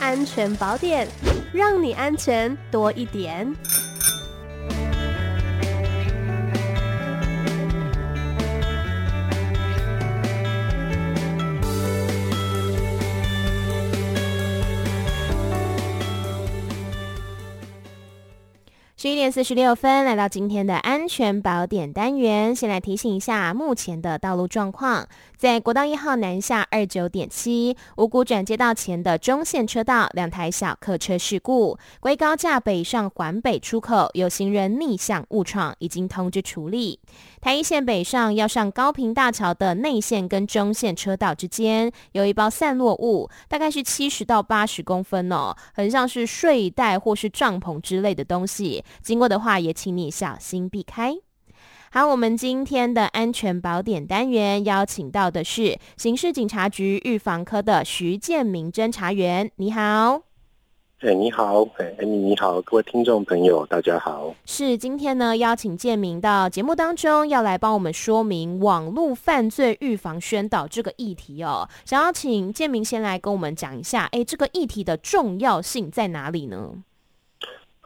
安全宝典，让你安全多一点。十一点四十六分，来到今天的安全宝典单元，先来提醒一下目前的道路状况。在国道一号南下二九点七五股转接道前的中线车道，两台小客车事故；归高架北上环北出口有行人逆向误闯，已经通知处理。台一线北上要上高屏大桥的内线跟中线车道之间，有一包散落物，大概是七十到八十公分哦，很像是睡袋或是帐篷之类的东西。经过的话，也请你小心避开。好，我们今天的安全宝典单元邀请到的是刑事警察局预防科的徐建明侦查员。你好，哎，你好，哎，你你好，各位听众朋友，大家好。是今天呢，邀请建明到节目当中，要来帮我们说明网络犯罪预防宣导这个议题哦。想要请建明先来跟我们讲一下，哎，这个议题的重要性在哪里呢？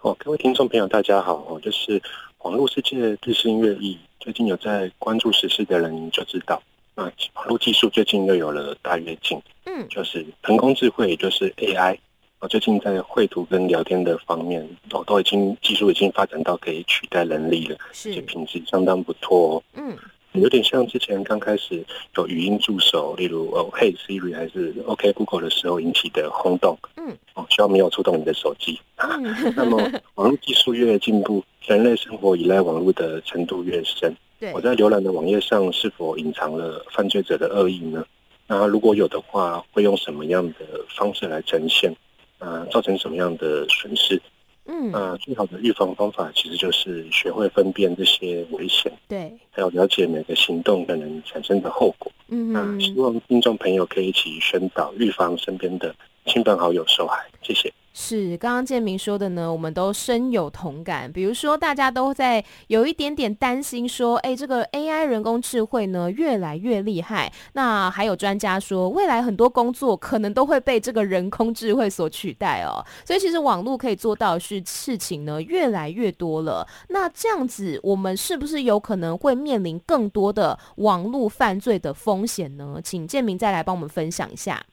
哦，各位听众朋友，大家好，哦，就是。网络世界日新月异，最近有在关注时事的人就知道，那网络技术最近又有了大跃进，嗯，就是人工智慧，也就是 AI，我最近在绘图跟聊天的方面，都都已经技术已经发展到可以取代人力了，是，品质相当不错哦，嗯。有点像之前刚开始有语音助手，例如哦，Hey Siri 还是 OK Google 的时候引起的轰动。嗯，哦，希望没有触动你的手机。嗯、那么网络技术越进步，人类生活依赖网络的程度越深。我在浏览的网页上是否隐藏了犯罪者的恶意呢？那如果有的话，会用什么样的方式来呈现？啊，造成什么样的损失？嗯，啊，最好的预防方法其实就是学会分辨这些危险，对，还有了解每个行动可能产生的后果。嗯，啊，希望听众朋友可以一起宣导，预防身边的亲朋好友受害。谢谢。是，刚刚建明说的呢，我们都深有同感。比如说，大家都在有一点点担心，说，哎，这个 AI 人工智慧呢越来越厉害。那还有专家说，未来很多工作可能都会被这个人工智慧所取代哦。所以，其实网络可以做到的是事情呢越来越多了。那这样子，我们是不是有可能会面临更多的网络犯罪的风险呢？请建明再来帮我们分享一下。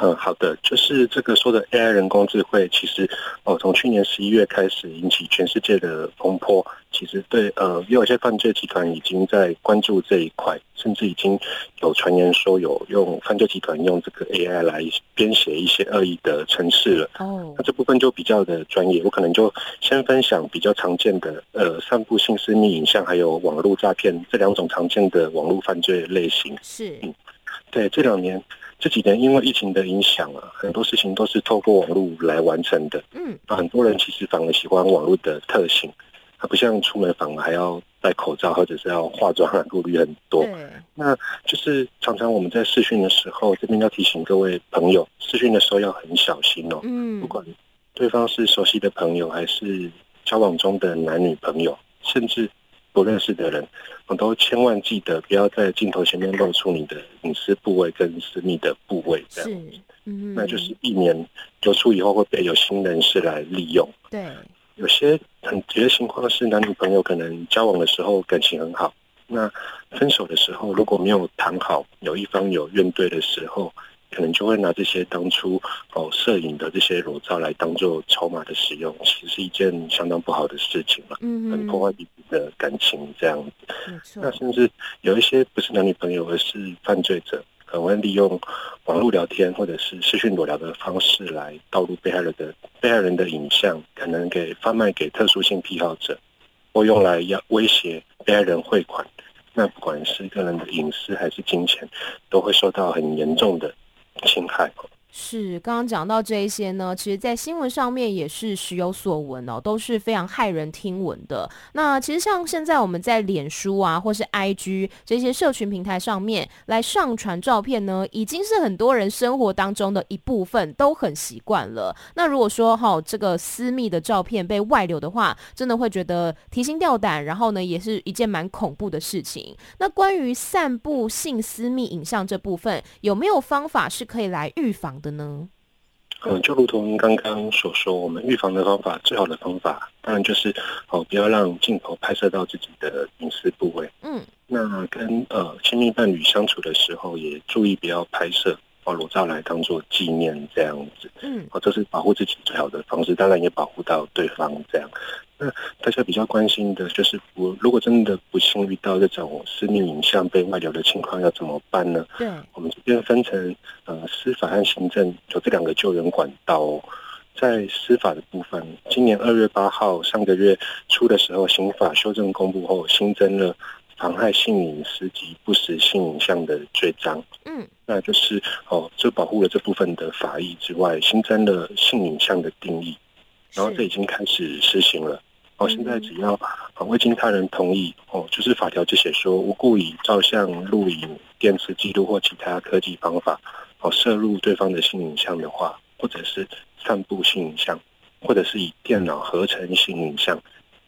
嗯，好的，就是这个说的 AI 人工智慧，其实哦，从去年十一月开始引起全世界的风波。其实对，呃，也有一些犯罪集团已经在关注这一块，甚至已经有传言说有用犯罪集团用这个 AI 来编写一些恶意的程式了。哦，那这部分就比较的专业，我可能就先分享比较常见的，呃，散布性私密影像还有网络诈骗这两种常见的网络犯罪类型。是，嗯，对，这两年。这几年因为疫情的影响啊，很多事情都是透过网络来完成的。嗯，很多人其实反而喜欢网络的特性，它不像出门反而还要戴口罩或者是要化妆，顾虑很多。那就是常常我们在视讯的时候，这边要提醒各位朋友，视讯的时候要很小心哦。嗯，不管对方是熟悉的朋友，还是交往中的男女朋友，甚至。不认识的人，我都千万记得不要在镜头前面露出你的隐私部位跟私密的部位，这样子，嗯，那就是避免流出以后会被有心人士来利用。对，有些很绝的情况是男女朋友可能交往的时候感情很好，那分手的时候如果没有谈好，有一方有怨怼的时候。可能就会拿这些当初哦摄影的这些裸照来当做筹码的使用，其实是一件相当不好的事情嘛，嗯，很破坏彼此的感情这样子。那甚至有一些不是男女朋友，而是犯罪者，可能会利用网络聊天或者是视讯裸聊的方式来盗录被害人的被害人的影像，可能给贩卖给特殊性癖好者，或用来要威胁被害人汇款。那不管是个人的隐私还是金钱，都会受到很严重的青海。是，刚刚讲到这一些呢，其实，在新闻上面也是时有所闻哦，都是非常骇人听闻的。那其实像现在我们在脸书啊，或是 IG 这些社群平台上面来上传照片呢，已经是很多人生活当中的一部分，都很习惯了。那如果说哈、哦，这个私密的照片被外流的话，真的会觉得提心吊胆，然后呢，也是一件蛮恐怖的事情。那关于散布性私密影像这部分，有没有方法是可以来预防的呢？嗯，就如同刚刚所说，我们预防的方法，最好的方法，当然就是哦，不要让镜头拍摄到自己的隐私部位。嗯，那跟呃亲密伴侣相处的时候，也注意不要拍摄哦裸照来当做纪念这样子。嗯，哦，这是保护自己最好的方式，当然也保护到对方这样。那大家比较关心的就是，我如果真的不幸遇到这种私密影像被外流的情况，要怎么办呢？对，我们这边分成呃司法和行政有这两个救援管道哦。在司法的部分，今年二月八号上个月初的时候，刑法修正公布后，新增了妨害性隐私及不实性影像的罪章。嗯，那就是哦，就保护了这部分的法益之外，新增了性影像的定义，然后这已经开始施行了。哦，现在只要啊未经他人同意，哦，就是法条就写说，无故以照相、录影、电磁记录或其他科技方法，哦，摄入对方的性影像的话，或者是散布性影像，或者是以电脑合成性影像，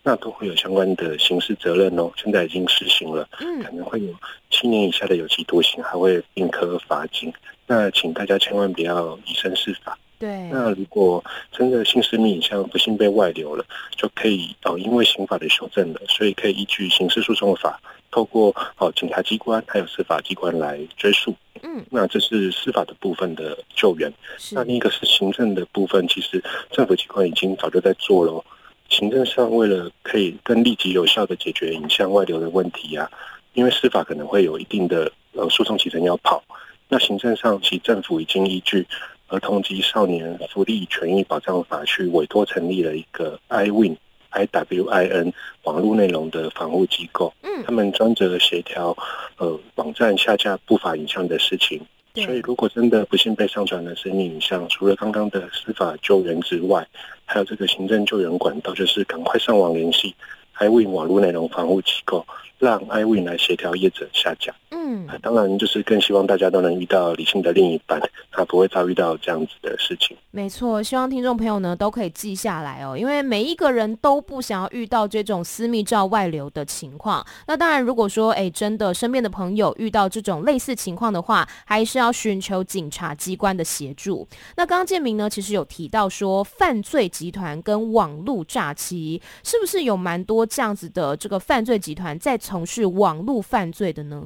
那都会有相关的刑事责任哦。现在已经实行了，嗯，可能会有七年以下的有期徒刑，还会并科罚金。那请大家千万不要以身试法。对，那如果真的性私密影像不幸被外流了，就可以哦，因为刑法的修正了，所以可以依据刑事诉讼法，透过哦警察机关还有司法机关来追诉。嗯，那这是司法的部分的救援。那另一个是行政的部分，其实政府机关已经早就在做了。行政上为了可以更立即有效的解决影像外流的问题啊，因为司法可能会有一定的呃诉讼起程要跑，那行政上其政府已经依据。儿童及少年福利权益保障法去委托成立了一个 IWIN I W I N 网络内容的防护机构，嗯，他们专责协调呃网站下架不法影像的事情。所以如果真的不幸被上传了私密影像，除了刚刚的司法救援之外，还有这个行政救援管道，就是赶快上网联系 IWIN 网络内容防护机构，让 IWIN 来协调业者下架。嗯，当然就是更希望大家都能遇到理性的另一半，他不会遭遇到这样子的事情。没错，希望听众朋友呢都可以记下来哦，因为每一个人都不想要遇到这种私密照外流的情况。那当然，如果说哎真的身边的朋友遇到这种类似情况的话，还是要寻求警察机关的协助。那刚刚建明呢，其实有提到说犯罪集团跟网络诈欺，是不是有蛮多这样子的这个犯罪集团在从事网络犯罪的呢？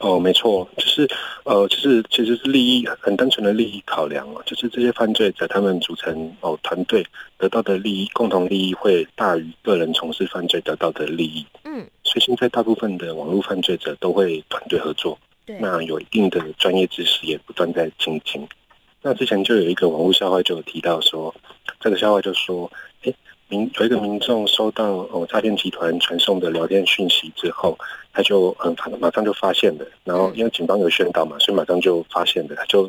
哦，没错，就是呃，就是其实是利益很单纯的利益考量哦，就是这些犯罪者他们组成哦团队得到的利益，共同利益会大于个人从事犯罪得到的利益。嗯，所以现在大部分的网络犯罪者都会团队合作，对，那有一定的专业知识，也不断在精进。那之前就有一个网络笑话，就有提到说，这个笑话就说，诶。民有一个民众收到哦诈骗集团传送的聊天讯息之后，他就嗯马马上就发现了，然后因为警方有宣导嘛，所以马上就发现了，他就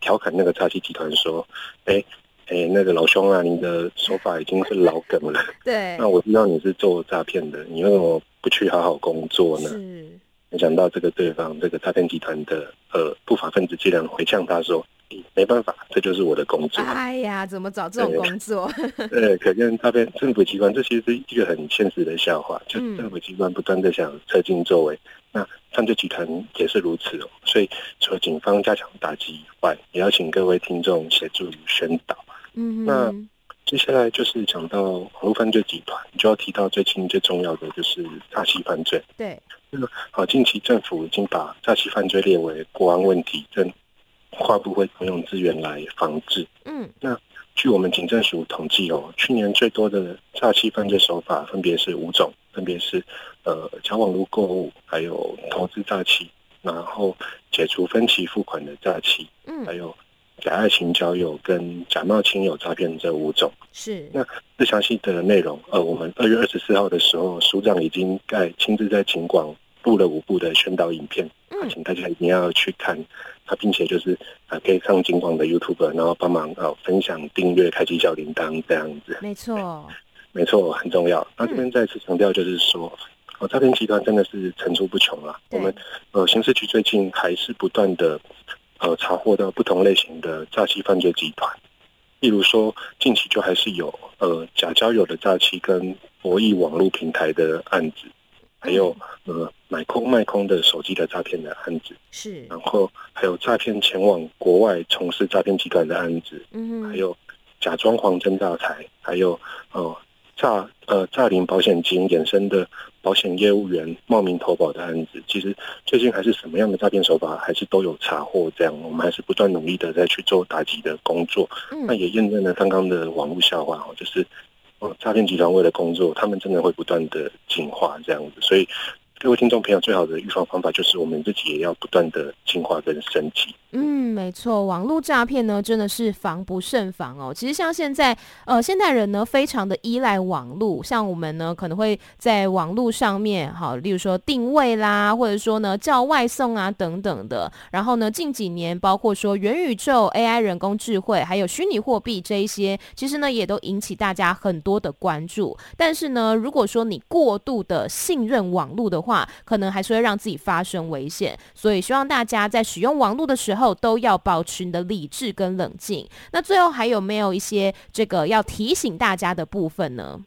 调侃那个诈骗集团说：“哎、欸、哎、欸，那个老兄啊，你的手法已经是老梗了。对，那我知道你是做诈骗的，你为什么不去好好工作呢？”是，没想到这个对方这个诈骗集团的呃不法分子竟然回呛他说。没办法，这就是我的工作。哎呀，怎么找这种工作？对，对，可见诈骗政府机关，这其实是一个很现实的笑话。就政府机关不断的想侧进作为，嗯、那犯罪集团也是如此哦。所以，除了警方加强打击以外，也要请各位听众协助宣导。嗯，那接下来就是讲到网络犯罪集团，就要提到最近最重要的就是诈欺犯罪。对，那个好，近期政府已经把诈欺犯罪列为国安问题，正。跨部会动用资源来防治。嗯，那据我们警政署统计哦，去年最多的诈欺犯罪手法分别是五种，分别是呃假网络购物，还有投资诈欺，然后解除分期付款的诈欺，嗯，还有假爱情交友跟假冒亲友诈骗这五种。是，那最详细的内容，呃，我们二月二十四号的时候，署长已经在亲自在警广录了五部的宣导影片，嗯，请大家一定要去看。他并且就是啊，可以上警广的 YouTube，然后帮忙啊分享、订阅、开启小铃铛这样子。没错，没错，很重要。那这边再次强调，就是说，哦，诈骗集团真的是层出不穷啊。我们呃，刑事局最近还是不断的呃查获到不同类型的诈欺犯罪集团，例如说，近期就还是有呃假交友的诈欺跟博弈网络平台的案子。还有呃买空卖空的手机的诈骗的案子，是，然后还有诈骗前往国外从事诈骗集团的案子，嗯，还有假装黄真诈财，还有呃诈呃诈领保险金衍生的保险业务员冒名投保的案子，其实最近还是什么样的诈骗手法，还是都有查获，这样。我们还是不断努力的在去做打击的工作，嗯，那也验证了刚刚的网络笑话哦，就是。哦，诈骗集团为了工作，他们真的会不断的进化这样子，所以各位听众朋友，最好的预防方法就是我们自己也要不断的进化跟升级。嗯，没错，网络诈骗呢真的是防不胜防哦。其实像现在，呃，现代人呢非常的依赖网络，像我们呢可能会在网络上面，好，例如说定位啦，或者说呢叫外送啊等等的。然后呢，近几年包括说元宇宙、AI、人工智慧，还有虚拟货币这一些，其实呢也都引起大家很多的关注。但是呢，如果说你过度的信任网络的话，可能还是会让自己发生危险。所以希望大家在使用网络的时候，都要保持你的理智跟冷静。那最后还有没有一些这个要提醒大家的部分呢？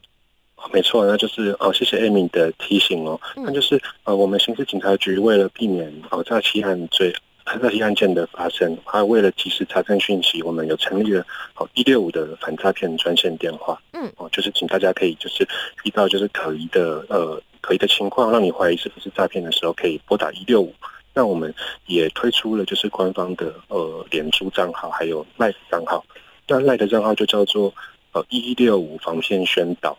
没错，那就是哦，谢谢 Amy 的提醒哦。嗯、那就是呃，我们刑事警察局为了避免哦诈欺案罪、诈欺案件的发生，还有为了及时查证讯息，我们有成立了哦一六五的反诈骗专线电话。嗯，哦，就是请大家可以就是遇到就是可疑的呃可疑的情况，让你怀疑是不是诈骗的时候，可以拨打一六五。那我们也推出了就是官方的呃脸书账号，还有赖账号。那赖的账号就叫做呃一六五防骗宣导，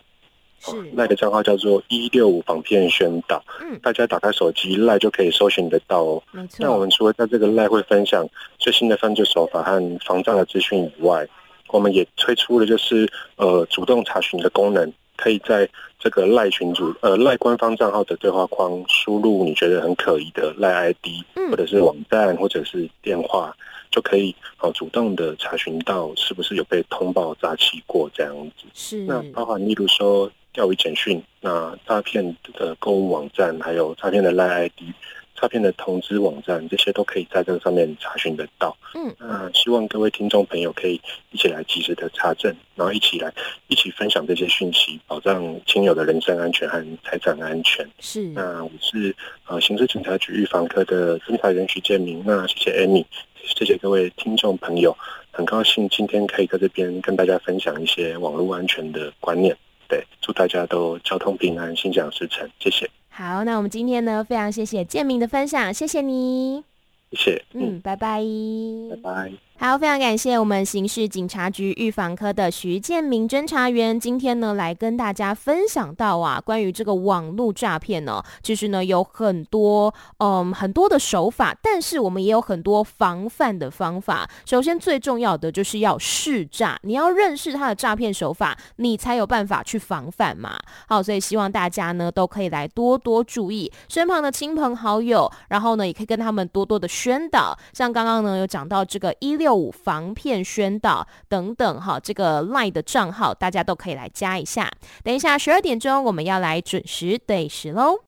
是赖的账号叫做一六五防骗宣导。嗯，大家打开手机赖就可以搜寻得到哦。没错。那我们除了在这个赖会分享最新的犯罪手法和防诈的资讯以外，我们也推出了就是呃主动查询的功能。可以在这个赖群组呃赖官方账号的对话框输入你觉得很可疑的赖 ID，或者是网站或者是电话，就可以好主动的查询到是不是有被通报诈欺过这样子。是。那包含例如说钓鱼简讯，那诈骗的购物网站，还有诈骗的赖 ID。诈骗的通知网站，这些都可以在这个上面查询得到。嗯，那希望各位听众朋友可以一起来及时的查证，然后一起来一起分享这些讯息，保障亲友的人身安全和财产安全。是。那我是呃刑事警察局预防科的侦查员徐建明。那谢谢 Amy，谢谢各位听众朋友，很高兴今天可以在这边跟大家分享一些网络安全的观念。对，祝大家都交通平安，心想事成。谢谢。好，那我们今天呢，非常谢谢建明的分享，谢谢你，谢谢，嗯，拜拜，拜拜。好，非常感谢我们刑事警察局预防科的徐建明侦查员，今天呢来跟大家分享到啊，关于这个网络诈骗呢，其实呢有很多嗯很多的手法，但是我们也有很多防范的方法。首先最重要的就是要识诈，你要认识他的诈骗手法，你才有办法去防范嘛。好，所以希望大家呢都可以来多多注意身旁的亲朋好友，然后呢也可以跟他们多多的宣导。像刚刚呢有讲到这个一六。五防骗宣导等等哈，这个 lie 的账号大家都可以来加一下。等一下十二点钟我们要来准时对时喽。